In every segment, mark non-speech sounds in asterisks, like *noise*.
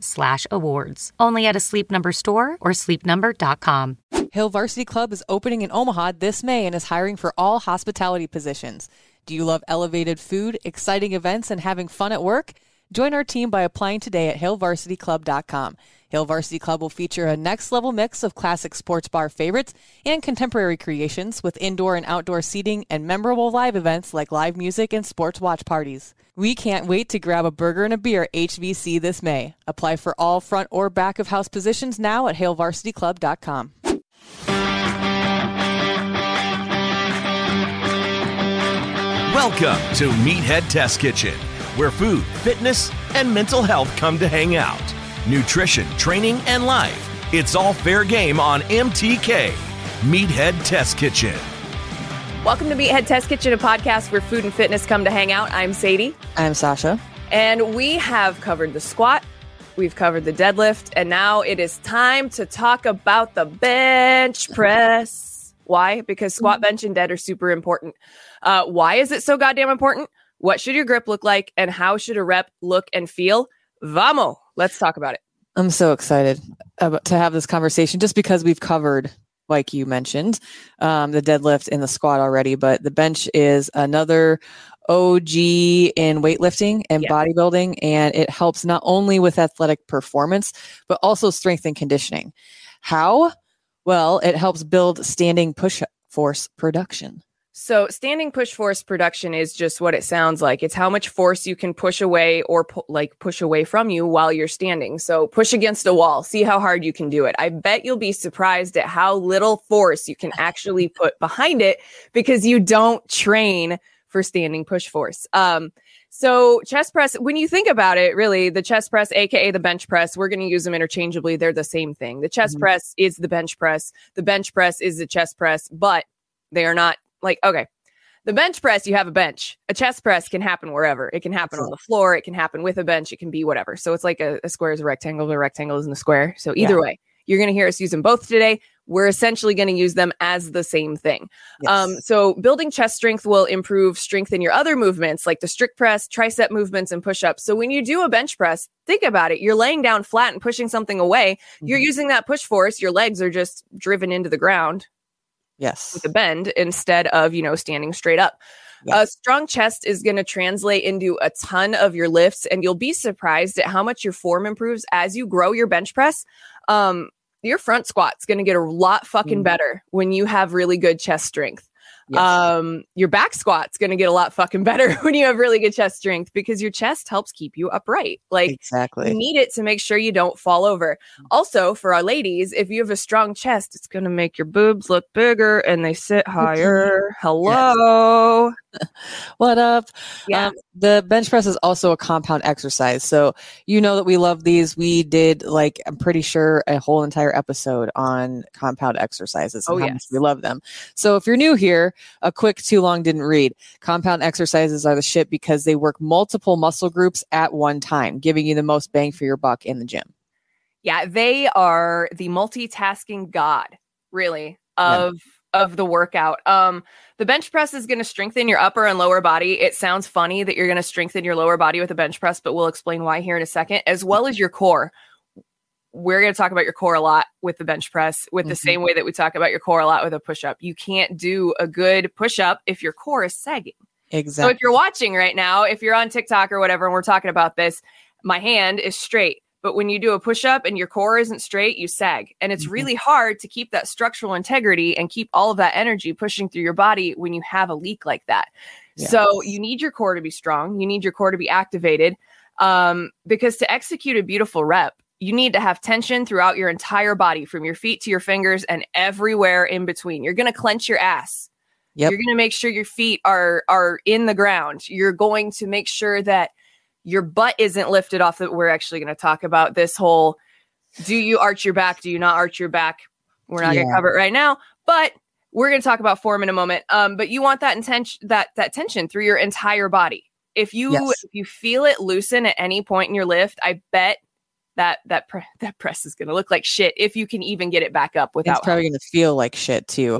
slash awards. Only at a Sleep Number store or sleepnumber.com. Hill Varsity Club is opening in Omaha this May and is hiring for all hospitality positions. Do you love elevated food, exciting events, and having fun at work? Join our team by applying today at hillvarsityclub.com. Hill Varsity Club will feature a next level mix of classic sports bar favorites and contemporary creations with indoor and outdoor seating and memorable live events like live music and sports watch parties. We can't wait to grab a burger and a beer at HVC this May. Apply for all front or back of house positions now at HillVarsityClub.com. Welcome to Meathead Test Kitchen, where food, fitness, and mental health come to hang out. Nutrition, training, and life. It's all fair game on MTK. Meathead Test Kitchen. Welcome to Meathead Test Kitchen, a podcast where food and fitness come to hang out. I'm Sadie. I'm Sasha. And we have covered the squat, we've covered the deadlift, and now it is time to talk about the bench press. Why? Because squat, bench, and dead are super important. Uh, why is it so goddamn important? What should your grip look like, and how should a rep look and feel? Vamo, let's talk about it. I'm so excited about, to have this conversation just because we've covered, like you mentioned, um, the deadlift and the squat already, but the bench is another OG in weightlifting and Yeah. bodybuilding, and it helps not only with athletic performance, but also strength and conditioning. How? Well, it helps build standing push force production. So, standing push force production is just what it sounds like. It's how much force you can push away or pu- like push away from you while you're standing. So, push against a wall, see how hard you can do it. I bet you'll be surprised at how little force you can actually *laughs* put behind it because you don't train for standing push force. Um, so chest press, when you think about it, really, the chest press, aka the bench press, we're going to use them interchangeably. They're the same thing. The chest Mhm. press is the bench press. The bench press is the chest press, but they are not like okay the bench press you have a bench. A chest press can happen wherever. It can happen on the floor. It can happen with a bench. It can be whatever. So it's like a, a square is a rectangle a rectangle is in the square. So either Yeah. way you're going to hear us use them both today. We're essentially going to use them as the same thing. Um, so building chest strength will improve strength in your other movements like the strict press tricep movements and push-ups. So when you do a bench press think about it. You're laying down flat and pushing something away. You're Mhm. using that push force. Your legs are just driven into the ground yes. with a bend instead of you know standing straight up a strong chest is going to translate into a ton of your lifts and you'll be surprised at how much your form improves as you grow your bench press um your front squat's going to get a lot fucking Mm. better when you have really good chest strength Yes. um your back squat's going to get a lot fucking better *laughs* when you have really good chest strength because your chest helps keep you upright like exactly. you need it to make sure you don't fall over. Also, for our ladies, if you have a strong chest, it's going to make your boobs look bigger and they sit *laughs* higher. Hello. *laughs* What up? Yeah. Um, the bench press is also a compound exercise. So you know that we love these. We did like I'm pretty sure a whole entire episode on compound exercises Oh, yes. we love them. So if you're new here, a quick too long didn't read. Compound exercises are the shit because they work multiple muscle groups at one time, giving you the most bang for your buck in the gym. yeah, they are the multitasking god, really, Yeah. of of the workout. Um the bench press is going to strengthen your upper and lower body. It sounds funny that you're going to strengthen your lower body with a bench press, but we'll explain why here in a second, as well as your core. We're going to talk about your core a lot with the bench press, with the Mhm. same way that we talk about your core a lot with a push up. You can't do a good push up if your core is sagging. Exactly. So if you're watching right now, if you're on TikTok or whatever, and we're talking about this, my hand is straight. But when you do a push up and your core isn't straight, you sag. And it's Mhm. really hard to keep that structural integrity and keep all of that energy pushing through your body when you have a leak like that. Yeah. So you need your core to be strong. You need your core to be activated. Um, because to execute a beautiful rep, you need to have tension throughout your entire body from your feet to your fingers and everywhere in between. You're going to clench your ass. Yep. You're going to make sure your feet are are in the ground. You're going to make sure that your butt isn't lifted off That we're actually going to talk about this whole do you arch your back do you not arch your back we're not going to cover it right now but we're going to talk about form in a moment um but you want that intention that that tension through your entire body if you Yes. if you feel it loosen at any point in your lift i bet that that pre- *laughs* that press is going to look like shit if you can even get it back up without. It's probably going to feel like shit too.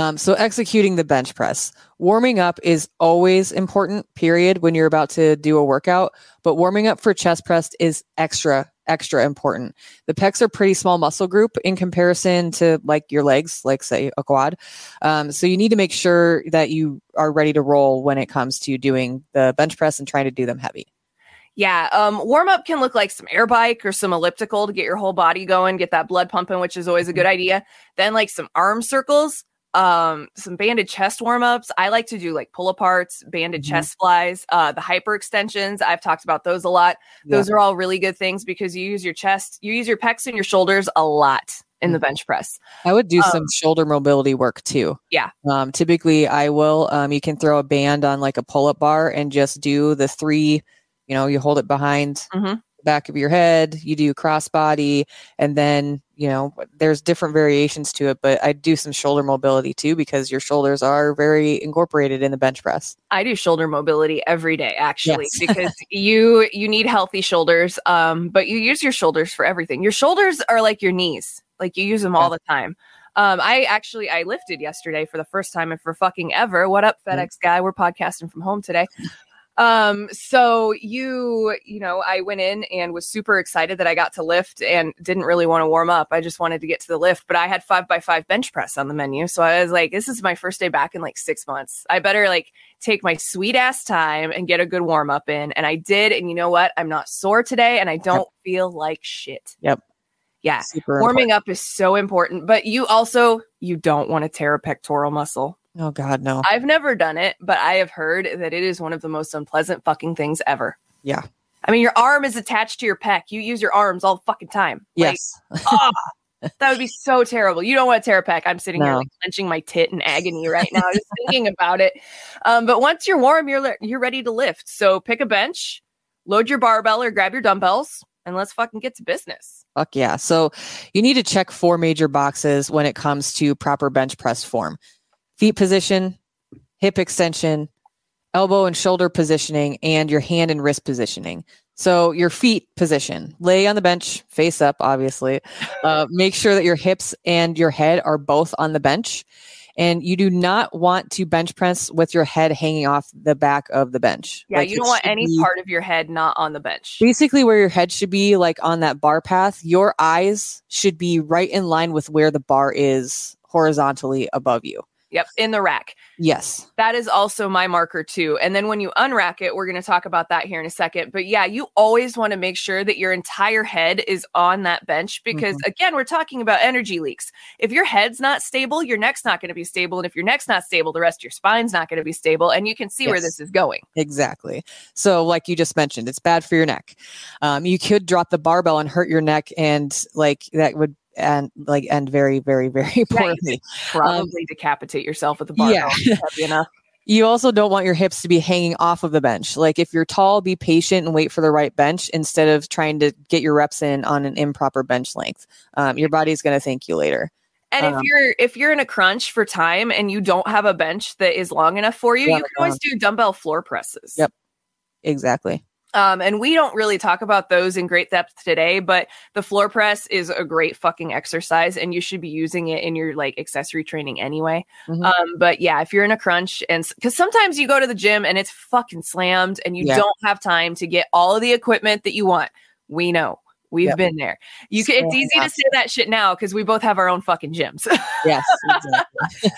Um, so executing the bench press, warming up is always important. Period. When you're about to do a workout, but warming up for chest press is extra extra important. The pecs are pretty small muscle group in comparison to like your legs, like say a quad. Um, so you need to make sure that you are ready to roll when it comes to doing the bench press and trying to do them heavy. Yeah, um, warm up can look like some air bike or some elliptical to get your whole body going, get that blood pumping, which is always a good idea. Then like some arm circles, um, some banded chest warm ups. I like to do like pull aparts, banded Mhm. chest flies, uh, the hyper extensions. I've talked about those a lot. Those are all really good things because you use your chest, you use your pecs and your shoulders a lot in the bench press. I would do Um, some shoulder mobility work too. Yeah. Um, typically, I will. Um, you can throw a band on like a pull up bar and just do the three. You know, you hold it behind Mhm. the back of your head. You do cross body, and then you know there's different variations to it. But I do some shoulder mobility too because your shoulders are very incorporated in the bench press. I do shoulder mobility every day actually Yes. *laughs* because you you need healthy shoulders um but you use your shoulders for everything. Your shoulders are like your knees. Like you use them all the time. Um I actually I lifted yesterday for the first time and for fucking ever. What up Mm-hmm. FedEx guy? We're podcasting from home today. Um so you you know I went in and was super excited that I got to lift and didn't really want to warm up. I just wanted to get to the lift, but I had 5 by 5 bench press on the menu. So I was like this is my first day back in like 6 months. I better like take my sweet ass time and get a good warm up in. And I did. And you know what? I'm not sore today and I don't feel like shit. Yep. Yeah. Super Warming up is so important. But you also, you don't want to tear a pectoral muscle. Oh God, no. I've never done it, but I have heard that it is one of the most unpleasant fucking things ever. Yeah. I mean, your arm is attached to your pec. You use your arms all the fucking time. Like, yes. *laughs* ah, that would be so terrible. You don't want to tear a pec. I'm sitting here like clenching my tit in agony right now, just thinking about it. Um, but once you're warm, you're le- you're ready to lift. So pick a bench, load your barbell or grab your dumbbells, and let's fucking get to business. Fuck yeah. So you need to check four major boxes when it comes to proper bench press form feet position, hip extension, elbow and shoulder positioning, and your hand and wrist positioning. So your feet position, lay on the bench, face up, obviously. Uh, make sure that your hips and your head are both on the bench. And you do not want to bench press with your head hanging off the back of the bench. Yeah, Like, you don't want any be- part of your head not on the bench. basically where your head should be like on that bar path your eyes should be right in line with where the bar is horizontally above you Yep, in the rack. yes That is also my marker too. And then when you unrack it, we're going to talk about that here in a second. But yeah, you always want to make sure that your entire head is on that bench because Mm-hmm. again, we're talking about energy leaks. If your head's not stable, your neck's not going to be stable. And if your neck's not stable, the rest of your spine's not going to be stable. And you can see where this is going. exactly so like you just mentioned it's bad for your neck um, you could drop the barbell and hurt your neck and like that would and like end very very *laughs* very poorly Probably decapitate yourself with a barbell. yeah. if heavy enough. you also don't want your hips to be hanging off of the bench. Like if you're tall, be patient and wait for the right bench instead of trying to get your reps in on an improper bench length. Um, your body's going to thank you later. And if Um, you're if you're in a crunch for time and you don't have a bench that is long enough for you, Yeah, you can always do dumbbell floor presses. Yep. Exactly. Um, and we don't really talk about those in great depth today, but the floor press is a great fucking exercise and you should be using it in your like accessory training anyway. Mhm. Um, but yeah, if you're in a crunch and because sometimes you go to the gym and it's fucking slammed and you Yeah. don't have time to get all of the equipment that you want. We know. We've Yep. been there. You can, it's easy to say that shit now because we both have our own fucking gyms. Yes. *laughs* Exactly.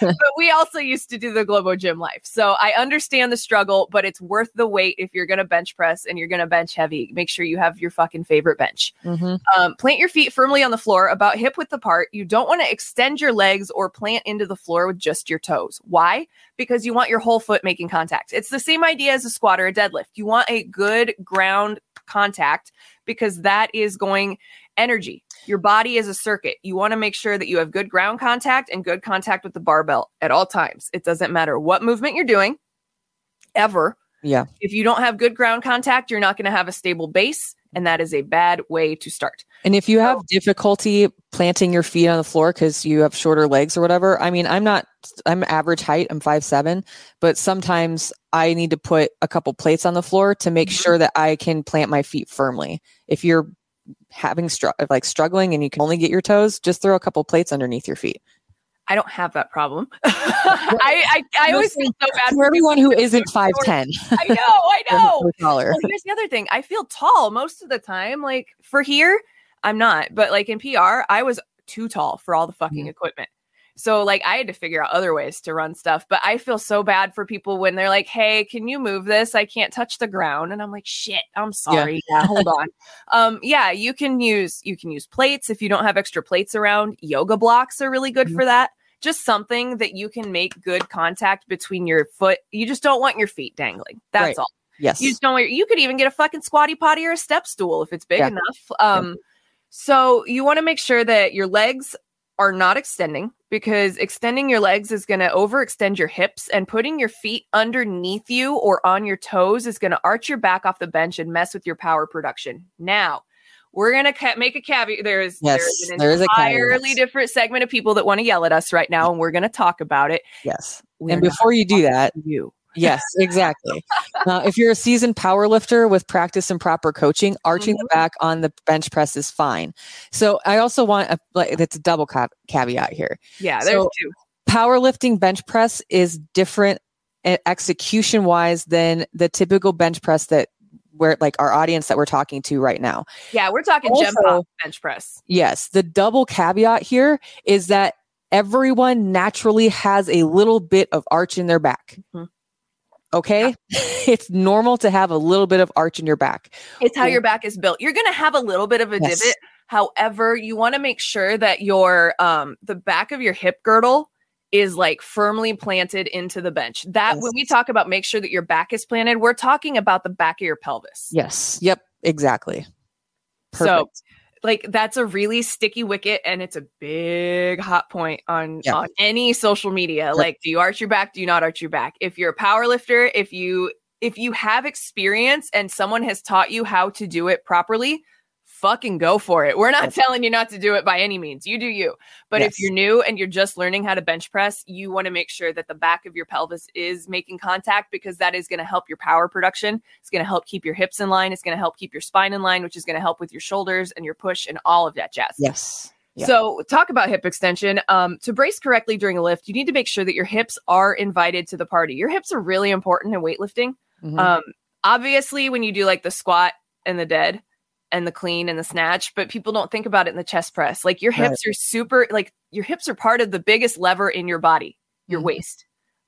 but we also used to do the Globo Gym life. So I understand the struggle, but it's worth the wait if you're going to bench press and you're going to bench heavy. Make sure you have your fucking favorite bench. Mhm. Um, plant your feet firmly on the floor, about hip width apart. You don't want to extend your legs or plant into the floor with just your toes. Why? Because you want your whole foot making contact. It's the same idea as a squat or a deadlift. You want a good ground contact because that is going energy. Your body is a circuit. You want to make sure that you have good ground contact and good contact with the barbell at all times. It doesn't matter what movement you're doing, ever. Yeah. If you don't have good ground contact, you're not going to have a stable base. And that is a bad way to start. And if you have difficulty planting your feet on the floor because you have shorter legs or whatever, I mean, I'm not, I'm average height, I'm five seven, but sometimes I need to put a couple plates on the floor to make Mhm. sure that I can plant my feet firmly. If you're having str- like struggling and you can only get your toes, just throw a couple plates underneath your feet. I don't have that problem. *laughs* I, I, I always feel so bad For everyone who isn't five ten, *laughs* I know, I *laughs* know. Well, here's the other thing. I feel tall most of the time. Like for here, I'm not, but like in PR, I was too tall for all the fucking Mhm. equipment. So like I had to figure out other ways to run stuff. But I feel so bad for people when they're like, "Hey, can you move this? I can't touch the ground." And I'm like, "Shit, I'm sorry. Yeah, hold on." Um, yeah, you can use you can use plates if you don't have extra plates around. Yoga blocks are really good Mhm. for that. Just something that you can make good contact between your foot. You just don't want your feet dangling. That's Right. all. Yes. You just don't. want- You could even get a fucking squatty potty or a step stool if it's big Yeah. enough. Um, so you want to make sure that your legs are not extending because extending your legs is going to overextend your hips and putting your feet underneath you or on your toes is going to arch your back off the bench and mess with your power production. Now, we're going to ca- make a caveat. There's, Yes, there's an there is a entirely different segment of people that want to yell at us right now, and we're going to talk about it. yes. We're and before you do that, you. Yes, exactly. *laughs* uh, if you're a seasoned power lifter with practice and proper coaching, arching the back on the bench press is fine. So I also want a like it's a double ca- caveat here. Yeah, there's So- two. Powerlifting bench press is different execution wise than the typical bench press that where like our audience that we're talking to right now. Yeah, we're talking Also- pop bench press. Yes, the double caveat here is that everyone naturally has a little bit of arch in their back. Mhm. Okay? *laughs* it's normal to have a little bit of arch in your back. It's how Yeah. your back is built. You're going to have a little bit of a Yes. divot. However, you want to make sure that your um the back of your hip girdle is like firmly planted into the bench. That when we talk about make sure that your back is planted, we're talking about the back of your pelvis. Yes. Yep, exactly. Perfect. So like that's a really sticky wicket and it's a big hot point on Yeah. on any social media like do you arch your back do you not arch your back if you're a power lifter if you if you have experience and someone has taught you how to do it properly fucking go for it we're not telling you not to do it by any means you do you but if you're new and you're just learning how to bench press you want to make sure that the back of your pelvis is making contact because that is going to help your power production it's going to help keep your hips in line. It's going to help keep your spine in line, which is going to help with your shoulders and your push and all of that jazz. yes. Yeah. So, talk about hip extension. Um, to brace correctly during a lift, you need to make sure that your hips are invited to the party. Your hips are really important in weightlifting. Mhm. Um, obviously, when you do like the squat and the dead and the clean and the snatch, but people don't think about it in the chest press. Like your Right. hips are super, like your hips are part of the biggest lever in your body, your Mhm. waist.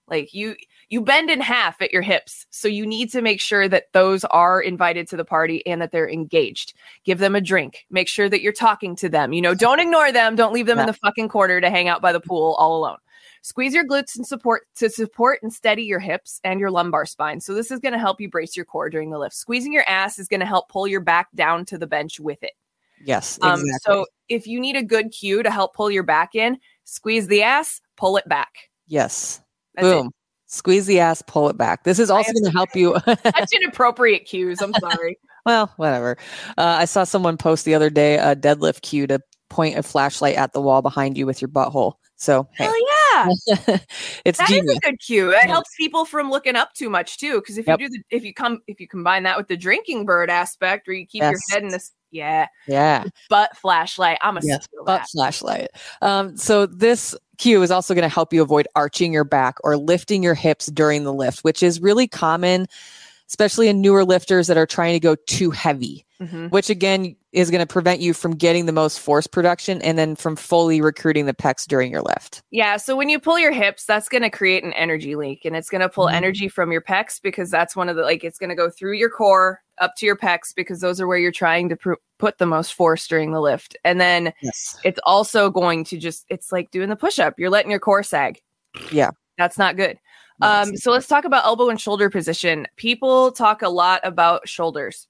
Like you, you bend in half at your hips. So you need to make sure that those are invited to the party and that they're engaged. Give them a drink. Make sure that you're talking to them. You know, don't ignore them. Don't leave them in the fucking corner to hang out by the pool all alone. Squeeze your glutes and support to support and steady your hips and your lumbar spine. So this is going to help you brace your core during the lift. Squeezing your ass is going to help pull your back down to the bench with it. yes, Um, exactly. so if you need a good cue to help pull your back in, squeeze the ass, pull it back. yes. That's it. Boom. Squeeze the ass, pull it back. This is also going to help you. *laughs* Such inappropriate cues. I'm sorry. *laughs* well, whatever. Uh, I saw someone post the other day a deadlift cue to point a flashlight at the wall behind you with your butthole. So hey, Hell yeah. *laughs* it's That is genius. a good cue. It Yeah. helps people from looking up too much too. Because if Yep. you do the if you come if you combine that with the drinking bird aspect where you keep your head in this yeah, yeah. butt flashlight. I'm a Yes, butt that. flashlight. Um, so this cue is also going to help you avoid arching your back or lifting your hips during the lift, which is really common, especially in newer lifters that are trying to go too heavy. Mm-hmm. which again is going to prevent you from getting the most force production and then from fully recruiting the pecs during your lift. Yeah. So when you pull your hips, that's going to create an energy leak and it's going to pull Mhm. energy from your pecs because that's one of the, like, it's going to go through your core up to your pecs because those are where you're trying to pr- put the most force during the lift. And then Yes. it's also going to just, it's like doing the push up. You're letting your core sag. Yeah. That's not good. Um, so let's talk about elbow and shoulder position. People talk a lot about shoulders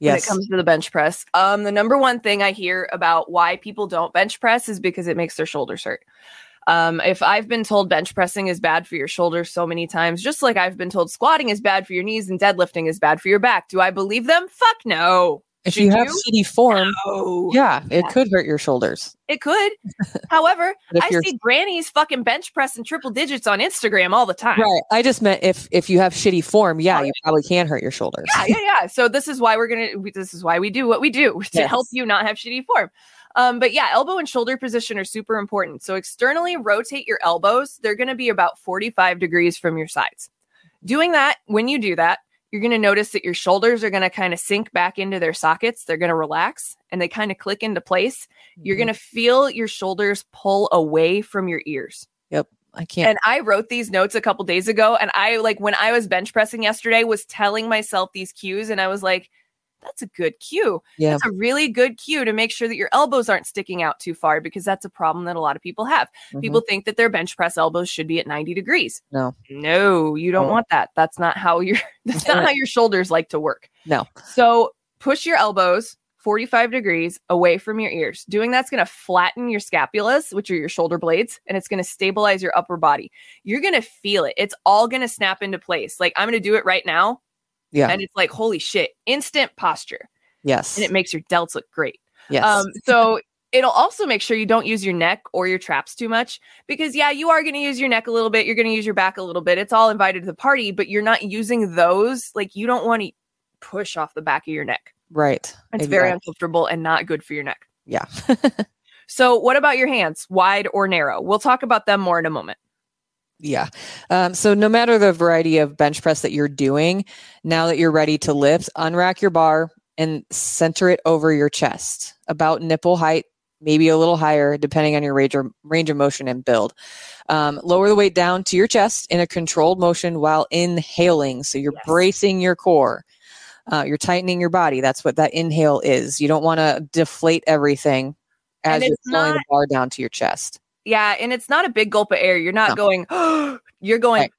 when it comes to the bench press. Um, the number one thing I hear about why people don't bench press is because it makes their shoulders hurt. Um, if I've been told bench pressing is bad for your shoulders so many times, just like I've been told squatting is bad for your knees and deadlifting is bad for your back, do I believe them? Fuck no. If Should you have shitty form, No. yeah, it could hurt your shoulders. It could. *laughs* However, I you're- see grannies fucking bench pressing triple digits on Instagram all the time. Right. I just meant if if you have shitty form, yeah, Oh, you probably can hurt your shoulders. Yeah, yeah, yeah. So this is why we're gonna. we- This is why we do what we do *laughs* to Yes. help you not have shitty form. Um, but yeah, elbow and shoulder position are super important. So externally rotate your elbows. They're going to be about 45 degrees from your sides. Doing that, when you do that, you're going to notice that your shoulders are going to kind of sink back into their sockets. They're going to relax and they kind of click into place. You're Mm-hmm. going to feel your shoulders pull away from your ears. Yep. I can't. And I wrote these notes a couple days ago. And I, like, when I was bench pressing yesterday, was telling myself these cues. And I was like, that's a good cue. yeah. That's a really good cue to make sure that your elbows aren't sticking out too far because that's a problem that a lot of people have. Mhm. People think that their bench press elbows should be at 90 degrees. No. No, you don't want that. That's not how your *laughs* that's not how your shoulders like to work. No. So push your elbows 45 degrees away from your ears. Doing that's going to flatten your scapulas, which are your shoulder blades, and it's going to stabilize your upper body. You're going to feel it. It's all going to snap into place. Like I'm going to do it right now. Yeah. And it's like, holy shit, instant posture. yes. And it makes your delts look great. yes. Um, so *laughs* it'll also make sure you don't use your neck or your traps too much because yeah, you are going to use your neck a little bit. You're going to use your back a little bit. It's all invited to the party, but you're not using those. Like you don't want to push off the back of your neck. right. It's very uncomfortable and not good for your neck. Yeah. *laughs* So what about your hands, wide or narrow? We'll talk about them more in a moment. Yeah. Um, so no matter the variety of bench press that you're doing, now that you're ready to lift, unrack your bar and center it over your chest, about nipple height, maybe a little higher, depending on your range, or, range of motion and build. Um, lower the weight down to your chest in a controlled motion while inhaling. So you're Yes. bracing your core. Uh, you're tightening your body. That's what that inhale is. You don't want to deflate everything as you're pulling the bar down to your chest. Yeah, and it's not a big gulp of air. You're not No. going. *gasps* you're going. Right.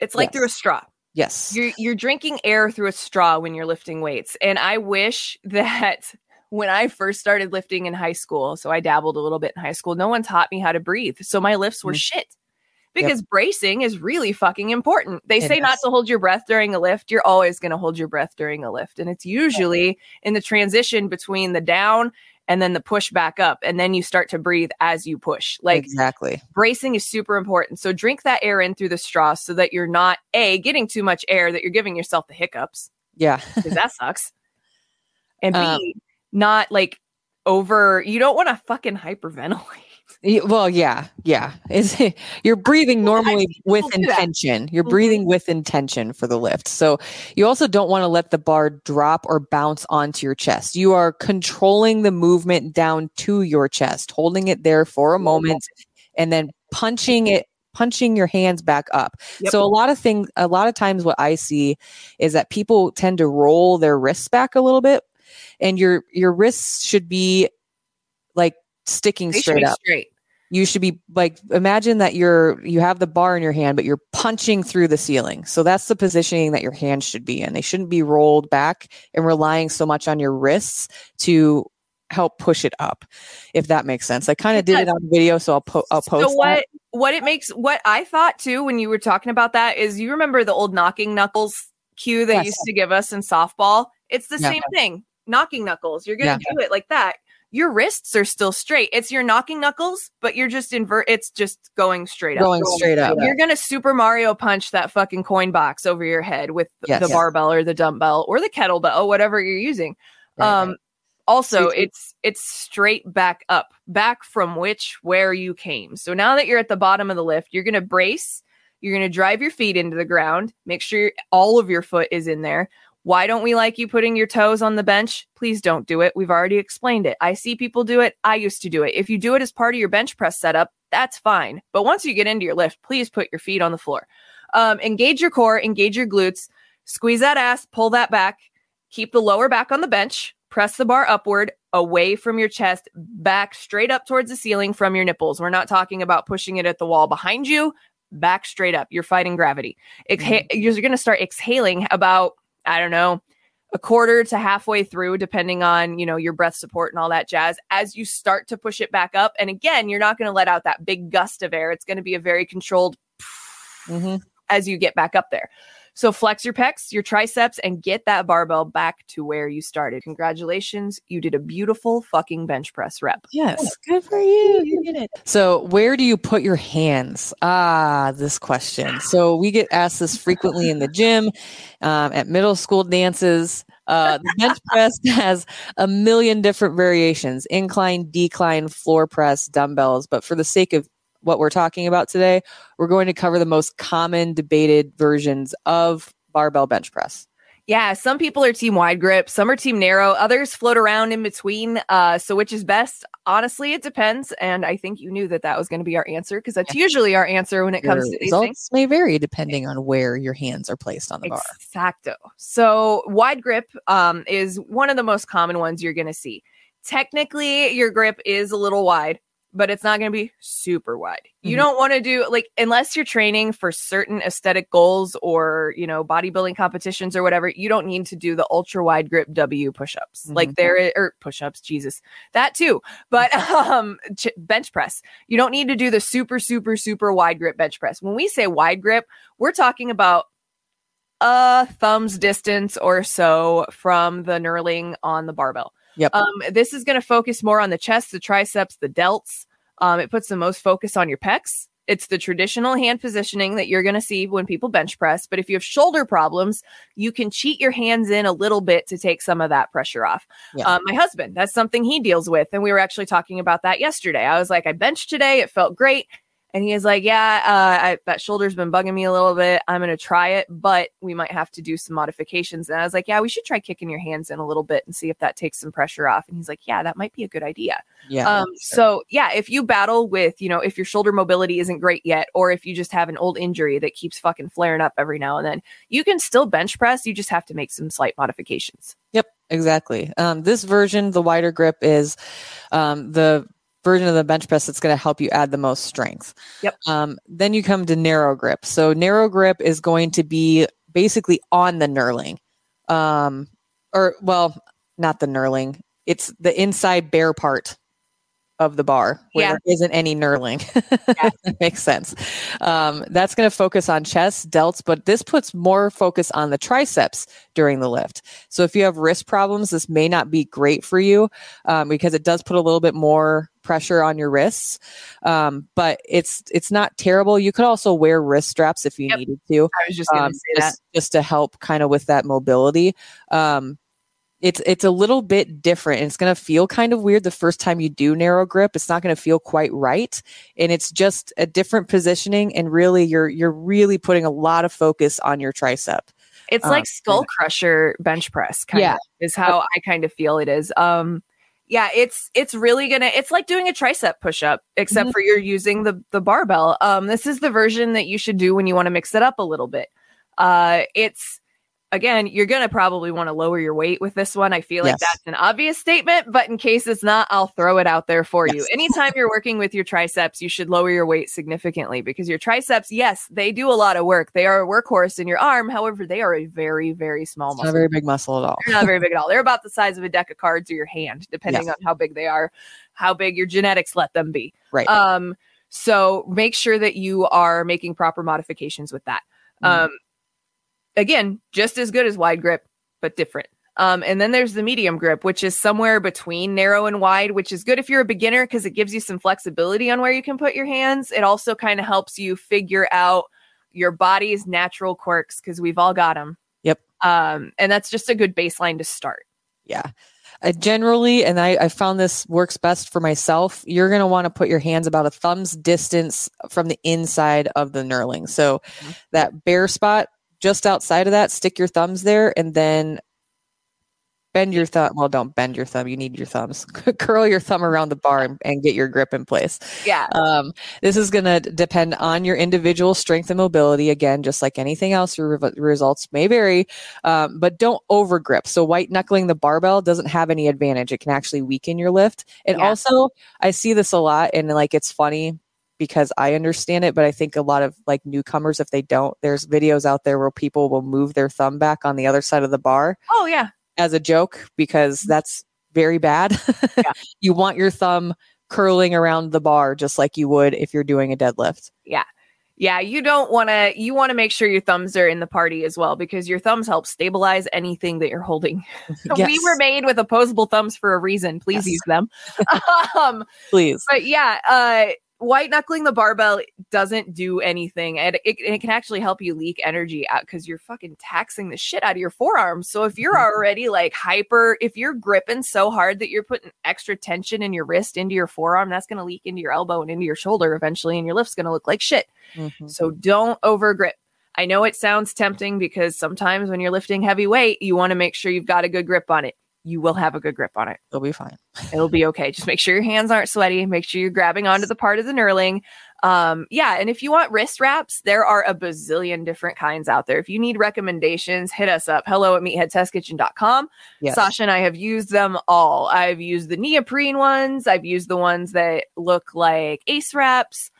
It's like Yes. through a straw. Yes. You're you're drinking air through a straw when you're lifting weights. And I wish *laughs* that when I first started lifting in high school, so I dabbled a little bit in high school, no one taught me how to breathe. So my lifts were Mhm. shit. Because bracing is really fucking important. They It say not to hold your breath during a lift. You're always going to hold your breath during a lift. And it's usually in the transition between the down and then the push back up. And then you start to breathe as you push. Like exactly. bracing is super important. So drink that air in through the straw so that you're not a getting too much air that you're giving yourself the hiccups Yeah. *laughs* because that sucks. And B, Um, not like over. You don't want to fucking hyperventilate. Well, yeah, yeah. It's, *laughs* you're breathing normally with intention. You're Mhm. breathing with intention for the lift. So you also don't want to let the bar drop or bounce onto your chest. You are controlling the movement down to your chest, holding it there for a moment, and then punching it, punching your hands back up. Yep. So a lot of things, a lot of times, what I see is that people tend to roll their wrists back a little bit, and your your wrists should be like sticking They straight up straight. You should be like imagine that you're you have the bar in your hand but you're punching through the ceiling so that's the positioning that your hands should be in they shouldn't be rolled back and relying so much on your wrists to help push it up if that makes sense i kind of did it on video so i'll, po- I'll post So what? that. What it makes what I thought too when you were talking about that is you remember the old knocking knuckles cue they Yes. used to give us in softball. It's the Yeah. same thing. Knocking knuckles. You're gonna Yeah. do it like that. Your wrists are still straight. It's your knocking knuckles, but you're just invert. It's just going straight up. going straight up You're gonna Super Mario punch that fucking coin box over your head with Yes. the barbell or the dumbbell or the kettlebell, whatever you're using. Right, um, also, Straight- it's it's straight back up, back from which where you came. So now that you're at the bottom of the lift, you're gonna brace. You're gonna drive your feet into the ground. Make sure all of your foot is in there. Why don't we like you putting your toes on the bench? Please don't do it. We've already explained it. I see people do it. I used to do it. If you do it as part of your bench press setup, that's fine. But once you get into your lift, please put your feet on the floor. Um, engage your core, engage your glutes, squeeze that ass, pull that back, keep the lower back on the bench, press the bar upward, away from your chest, back straight up towards the ceiling from your nipples. We're not talking about pushing it at the wall behind you, back straight up. You're fighting gravity. Exha- You're going to start exhaling about I don't know, a quarter to halfway through, depending on, you know, your breath support and all that jazz, as you start to push it back up. And again, you're not going to let out that big gust of air. It's going to be a very controlled mm-hmm. as you get back up there. So flex your pecs, your triceps, and get that barbell back to where you started. Congratulations. You did a beautiful fucking bench press rep. Yes. Good for you. You did it. So where do you put your hands? Ah, this question. So we get asked this frequently in the gym, um, at middle school dances. Uh, the bench press *laughs* has a million different variations incline, decline, floor press, dumbbells. But for the sake of what we're talking about today, we're going to cover the most common debated versions of barbell bench press. Yeah, some people are team wide grip, some are team narrow, others float around in between. Uh, so which is best? Honestly, it depends. And I think you knew that that was going to be our answer because that's yeah. usually our answer when it your comes to these results things. may vary depending on where your hands are placed on the bar. Exacto. So wide grip um, is one of the most common ones you're going to see. Technically, your grip is a little wide but it's not going to be super wide. Mm-hmm. You don't want to do like unless you're training for certain aesthetic goals or, you know, bodybuilding competitions or whatever, you don't need to do the ultra wide grip W push-ups. Mm-hmm. Like there or push-ups, Jesus. That too. But *laughs* um ch- bench press. You don't need to do the super super super wide grip bench press. When we say wide grip, we're talking about a thumb's distance or so from the knurling on the barbell. Yep. Um, this is going to focus more on the chest, the triceps, the delts. Um, it puts the most focus on your pecs. It's the traditional hand positioning that you're going to see when people bench press. But if you have shoulder problems, you can cheat your hands in a little bit to take some of that pressure off. Yeah. Um, my husband, that's something he deals with. And we were actually talking about that yesterday. I was like, I benched today. It felt great. And he is like, Yeah, uh, I, that shoulder's been bugging me a little bit. I'm going to try it, but we might have to do some modifications. And I was like, Yeah, we should try kicking your hands in a little bit and see if that takes some pressure off. And he's like, Yeah, that might be a good idea. Yeah. Um, so, yeah, if you battle with, you know, if your shoulder mobility isn't great yet, or if you just have an old injury that keeps fucking flaring up every now and then, you can still bench press. You just have to make some slight modifications. Yep, exactly. Um, this version, the wider grip, is um, the version of the bench press that's going to help you add the most strength. Yep. Um, then you come to narrow grip. So narrow grip is going to be basically on the knurling, um, or well, not the knurling. It's the inside bare part of the bar where yeah. there isn't any knurling. yeah. *laughs* that makes sense. Um, that's going to focus on chest, delts, but this puts more focus on the triceps during the lift. So if you have wrist problems, this may not be great for you um, because it does put a little bit more pressure on your wrists. Um, but it's it's not terrible. You could also wear wrist straps if you yep. needed to. I was just going to um, say just, that just to help kind of with that mobility. Um, it's it's a little bit different and it's going to feel kind of weird the first time you do narrow grip it's not going to feel quite right and it's just a different positioning and really you're you're really putting a lot of focus on your tricep it's um, like skull crusher bench press kind yeah. of is how i kind of feel it is um yeah it's it's really gonna it's like doing a tricep push-up except mm-hmm. for you're using the the barbell um this is the version that you should do when you want to mix it up a little bit uh it's again, you're going to probably want to lower your weight with this one. I feel like yes. that's an obvious statement, but in case it's not, I'll throw it out there for yes. you. Anytime you're working with your triceps, you should lower your weight significantly because your triceps, yes, they do a lot of work. They are a workhorse in your arm. However, they are a very, very small it's muscle. Not a very big muscle at all. They're not very big at all. They're about the size of a deck of cards or your hand, depending yes. on how big they are, how big your genetics let them be. Right. Um, so make sure that you are making proper modifications with that. Mm. Um, again, just as good as wide grip, but different. Um, and then there's the medium grip, which is somewhere between narrow and wide, which is good if you're a beginner because it gives you some flexibility on where you can put your hands. It also kind of helps you figure out your body's natural quirks because we've all got them. Yep. Um, and that's just a good baseline to start. Yeah. Uh, generally, and I, I found this works best for myself, you're going to want to put your hands about a thumb's distance from the inside of the knurling. So mm-hmm. that bare spot just outside of that, stick your thumbs there and then bend your thumb. Well, don't bend your thumb. You need your thumbs. *laughs* Curl your thumb around the bar and, and, get your grip in place. Yeah. Um, this is going to depend on your individual strength and mobility. Again, just like anything else, your re- results may vary, um, but don't over grip. So white knuckling the barbell doesn't have any advantage. It can actually weaken your lift. And yeah. also, I see this a lot, and like it's funny because I understand it, but I think a lot of like newcomers, if they don't, there's videos out there where people will move their thumb back on the other side of the bar. Oh yeah as a joke because mm-hmm. that's very bad. *laughs* Yeah. you want your thumb curling around the bar just like you would if you're doing a deadlift. Yeah. Yeah, you don't want to you want to make sure your thumbs are in the party as well because your thumbs help stabilize anything that you're holding. *laughs* Yes. we were made with opposable thumbs for a reason. Please yes. use them. *laughs* um, Please. But yeah, uh white knuckling the barbell doesn't do anything and it, it can actually help you leak energy out because you're fucking taxing the shit out of your forearms so if you're mm-hmm. already like hyper if you're gripping so hard that you're putting extra tension in your wrist into your forearm that's going to leak into your elbow and into your shoulder eventually and your lift's going to look like shit mm-hmm. so don't over grip i know it sounds tempting because sometimes when you're lifting heavy weight you want to make sure you've got a good grip on it you will have a good grip on it. It'll be fine. It'll be okay. Just make sure your hands aren't sweaty. Make sure you're grabbing onto the part of the knurling. Um, yeah, and if you want wrist wraps, there are a bazillion different kinds out there. If you need recommendations, hit us up. Hello at meatheadtestkitchen.com. Yes. Sasha and I have used them all. I've used the neoprene ones. I've used the ones that look like ace wraps.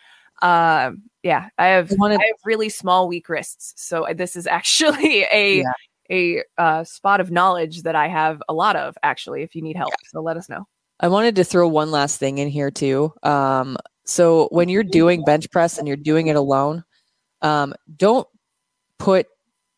Um, yeah, I have, I have really small, weak wrists. So this is *laughs* actually a yeah a uh, spot of knowledge that I have a lot of actually. If you need help, yeah. so let us know. I wanted to throw one last thing in here too. Um, so when you're doing bench press and you're doing it alone, um, don't put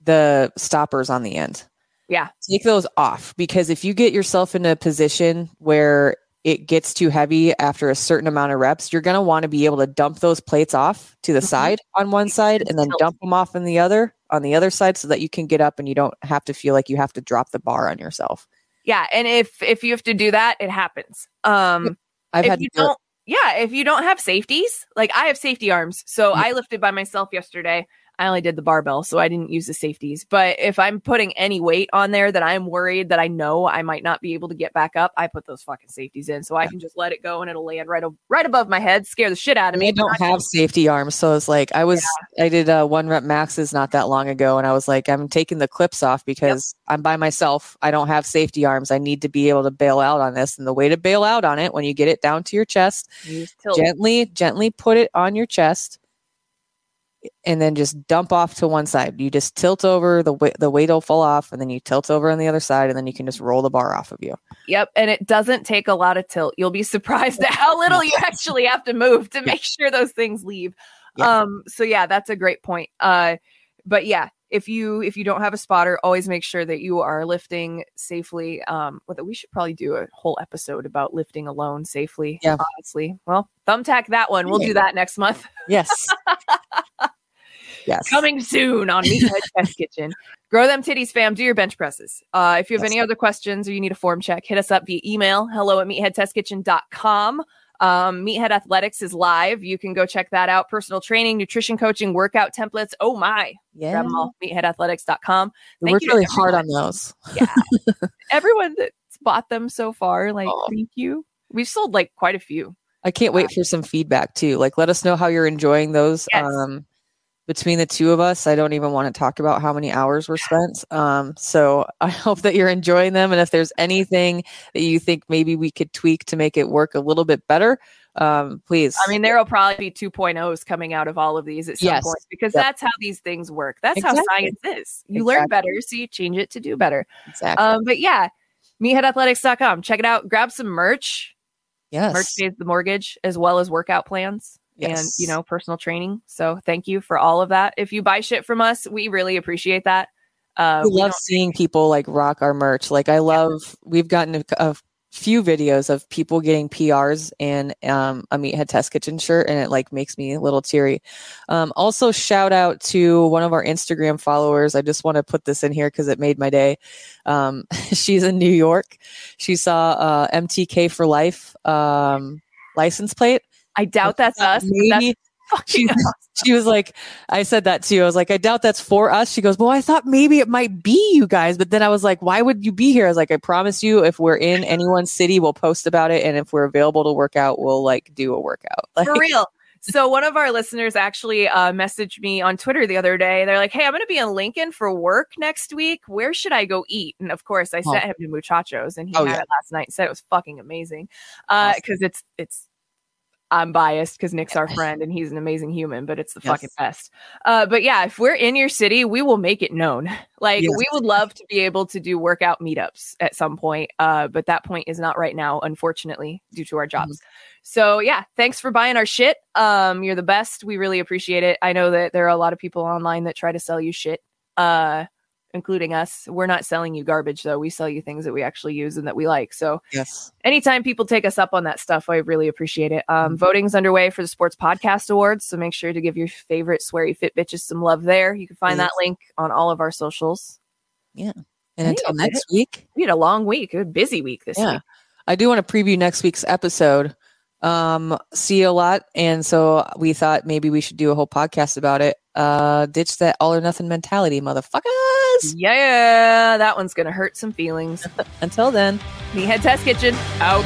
the stoppers on the end. Yeah. Take those off because if you get yourself in a position where it gets too heavy after a certain amount of reps, you're going to want to be able to dump those plates off to the mm-hmm. side on one side and then dump them off on the other on the other side so that you can get up and you don't have to feel like you have to drop the bar on yourself. Yeah, and if if you have to do that, it happens. Um I've if had you don't yeah, if you don't have safeties, like I have safety arms. So mm-hmm. I lifted by myself yesterday. I only did the barbell, so I didn't use the safeties. But if I'm putting any weight on there that I'm worried that I know I might not be able to get back up, I put those fucking safeties in, so I can just let it go and it'll land right right above my head, scare the shit out of me. I don't have safety arms, so it's like I was yeah. I did a uh, one rep maxes not that long ago, and I was like, I'm taking the clips off because yep. I'm by myself. I don't have safety arms. I need to be able to bail out on this, and the way to bail out on it when you get it down to your chest, gently, gently put it on your chest and then just dump off to one side. You just tilt over, the weight the weight will fall off, and then you tilt over on the other side, and then you can just roll the bar off of you. Yep, and it doesn't take a lot of tilt. You'll be surprised at how little you *laughs* actually have to move to make sure those things leave. Yeah. Um, so yeah, that's a great point. Uh, but yeah, if you if you don't have a spotter, always make sure that you are lifting safely. Um, well, we should probably do a whole episode about lifting alone safely. Yeah, honestly. Well, thumbtack that one. We'll yeah. do that next month. Yes. *laughs* Yes. Coming soon on Meathead Test *laughs* Kitchen. Grow them titties, fam. Do your bench presses. Uh, if you have yes. any other questions or you need a form check, hit us up via email. Hello at meatheadtestkitchen.com. Um, Meathead Athletics is live. You can go check that out. Personal training, nutrition coaching, workout templates. Oh my. Yeah. Grab them all. Meatheadathletics.com. We worked really hard on those. yeah. *laughs* everyone that's bought them so far, like, oh. thank you. We've sold like quite a few. I can't wait for some feedback too. Like, let us know how you're enjoying those. Yes. Um, between the two of us, I don't even want to talk about how many hours were spent. Um, so *laughs* I hope that you're enjoying them. And if there's anything that you think maybe we could tweak to make it work a little bit better, um, please. I mean, there will probably be 2.0s coming out of all of these at some yes. point because yep. that's how these things work. That's exactly. how science is. You exactly. learn better, so you change it to do better. Exactly. Um, but yeah, meatheadathletics.com. Check it out. Grab some merch. Yes. Merch pays the mortgage as well as workout plans yes. and you know personal training. So thank you for all of that. If you buy shit from us we really appreciate that. Uh, we, we love seeing people like rock our merch. Like i love yeah. we've gotten a, a, few videos of people getting prs and um, a meathead test kitchen shirt and it like makes me a little teary. Um, also shout out to one of our instagram followers. I just want to put this in here because it made my day. Um, *laughs* she's in new york. She saw uh, mtk for life um, license plate I doubt that's us. Maybe she, *laughs* *laughs* she was like, I said that to you. I was like, I doubt that's for us. She goes, Well, I thought maybe it might be you guys. But then I was like, Why would you be here? I was like, I promise you, if we're in anyone's city, we'll post about it. And if we're available to work out, we'll like do a workout. *laughs* Like, For real. So one of our listeners actually uh, messaged me on Twitter the other day. They're like, "Hey, I'm going to be in Lincoln for work next week. Where should I go eat?" And of course, I Oh. sent him to Muchachos, and he Oh, had yeah. it last night and said it was fucking amazing. Because Awesome. it's it's. I'm biased because Nick's our friend and he's an amazing human, but it's the Yes. fucking best. Uh, but yeah, if we're in your city, we will make it known. *laughs* Like Yes. we would love to be able to do workout meetups at some point, uh, but that point is not right now, unfortunately, due to our jobs. So yeah, thanks for buying our shit. Um, you're the best. We really appreciate it. I know that there are a lot of people online that try to sell you shit, uh, including us. We're not selling you garbage though. We sell you things that we actually use and that we like. So yes. anytime people take us up on that stuff, I really appreciate it. Um, Mhm. voting's underway for the Sports Podcast Awards, so make sure to give your favorite sweary fit bitches some love there. You can find that link on all of our socials. Yeah, and until that's it. next week, We had a long week, a busy week this yeah, week. I do want to preview next week's episode. Um, see you a lot. And so we thought maybe we should do a whole podcast about it. Uh, ditch that all or nothing mentality, motherfuckers. Yeah, that one's gonna hurt some feelings. *laughs* Until then. Meathead Test Kitchen out.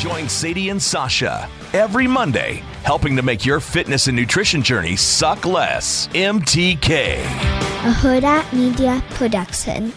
Join Sadie and Sasha every Monday, helping to make your fitness and nutrition journey suck less. MTK. a Huda Media Production.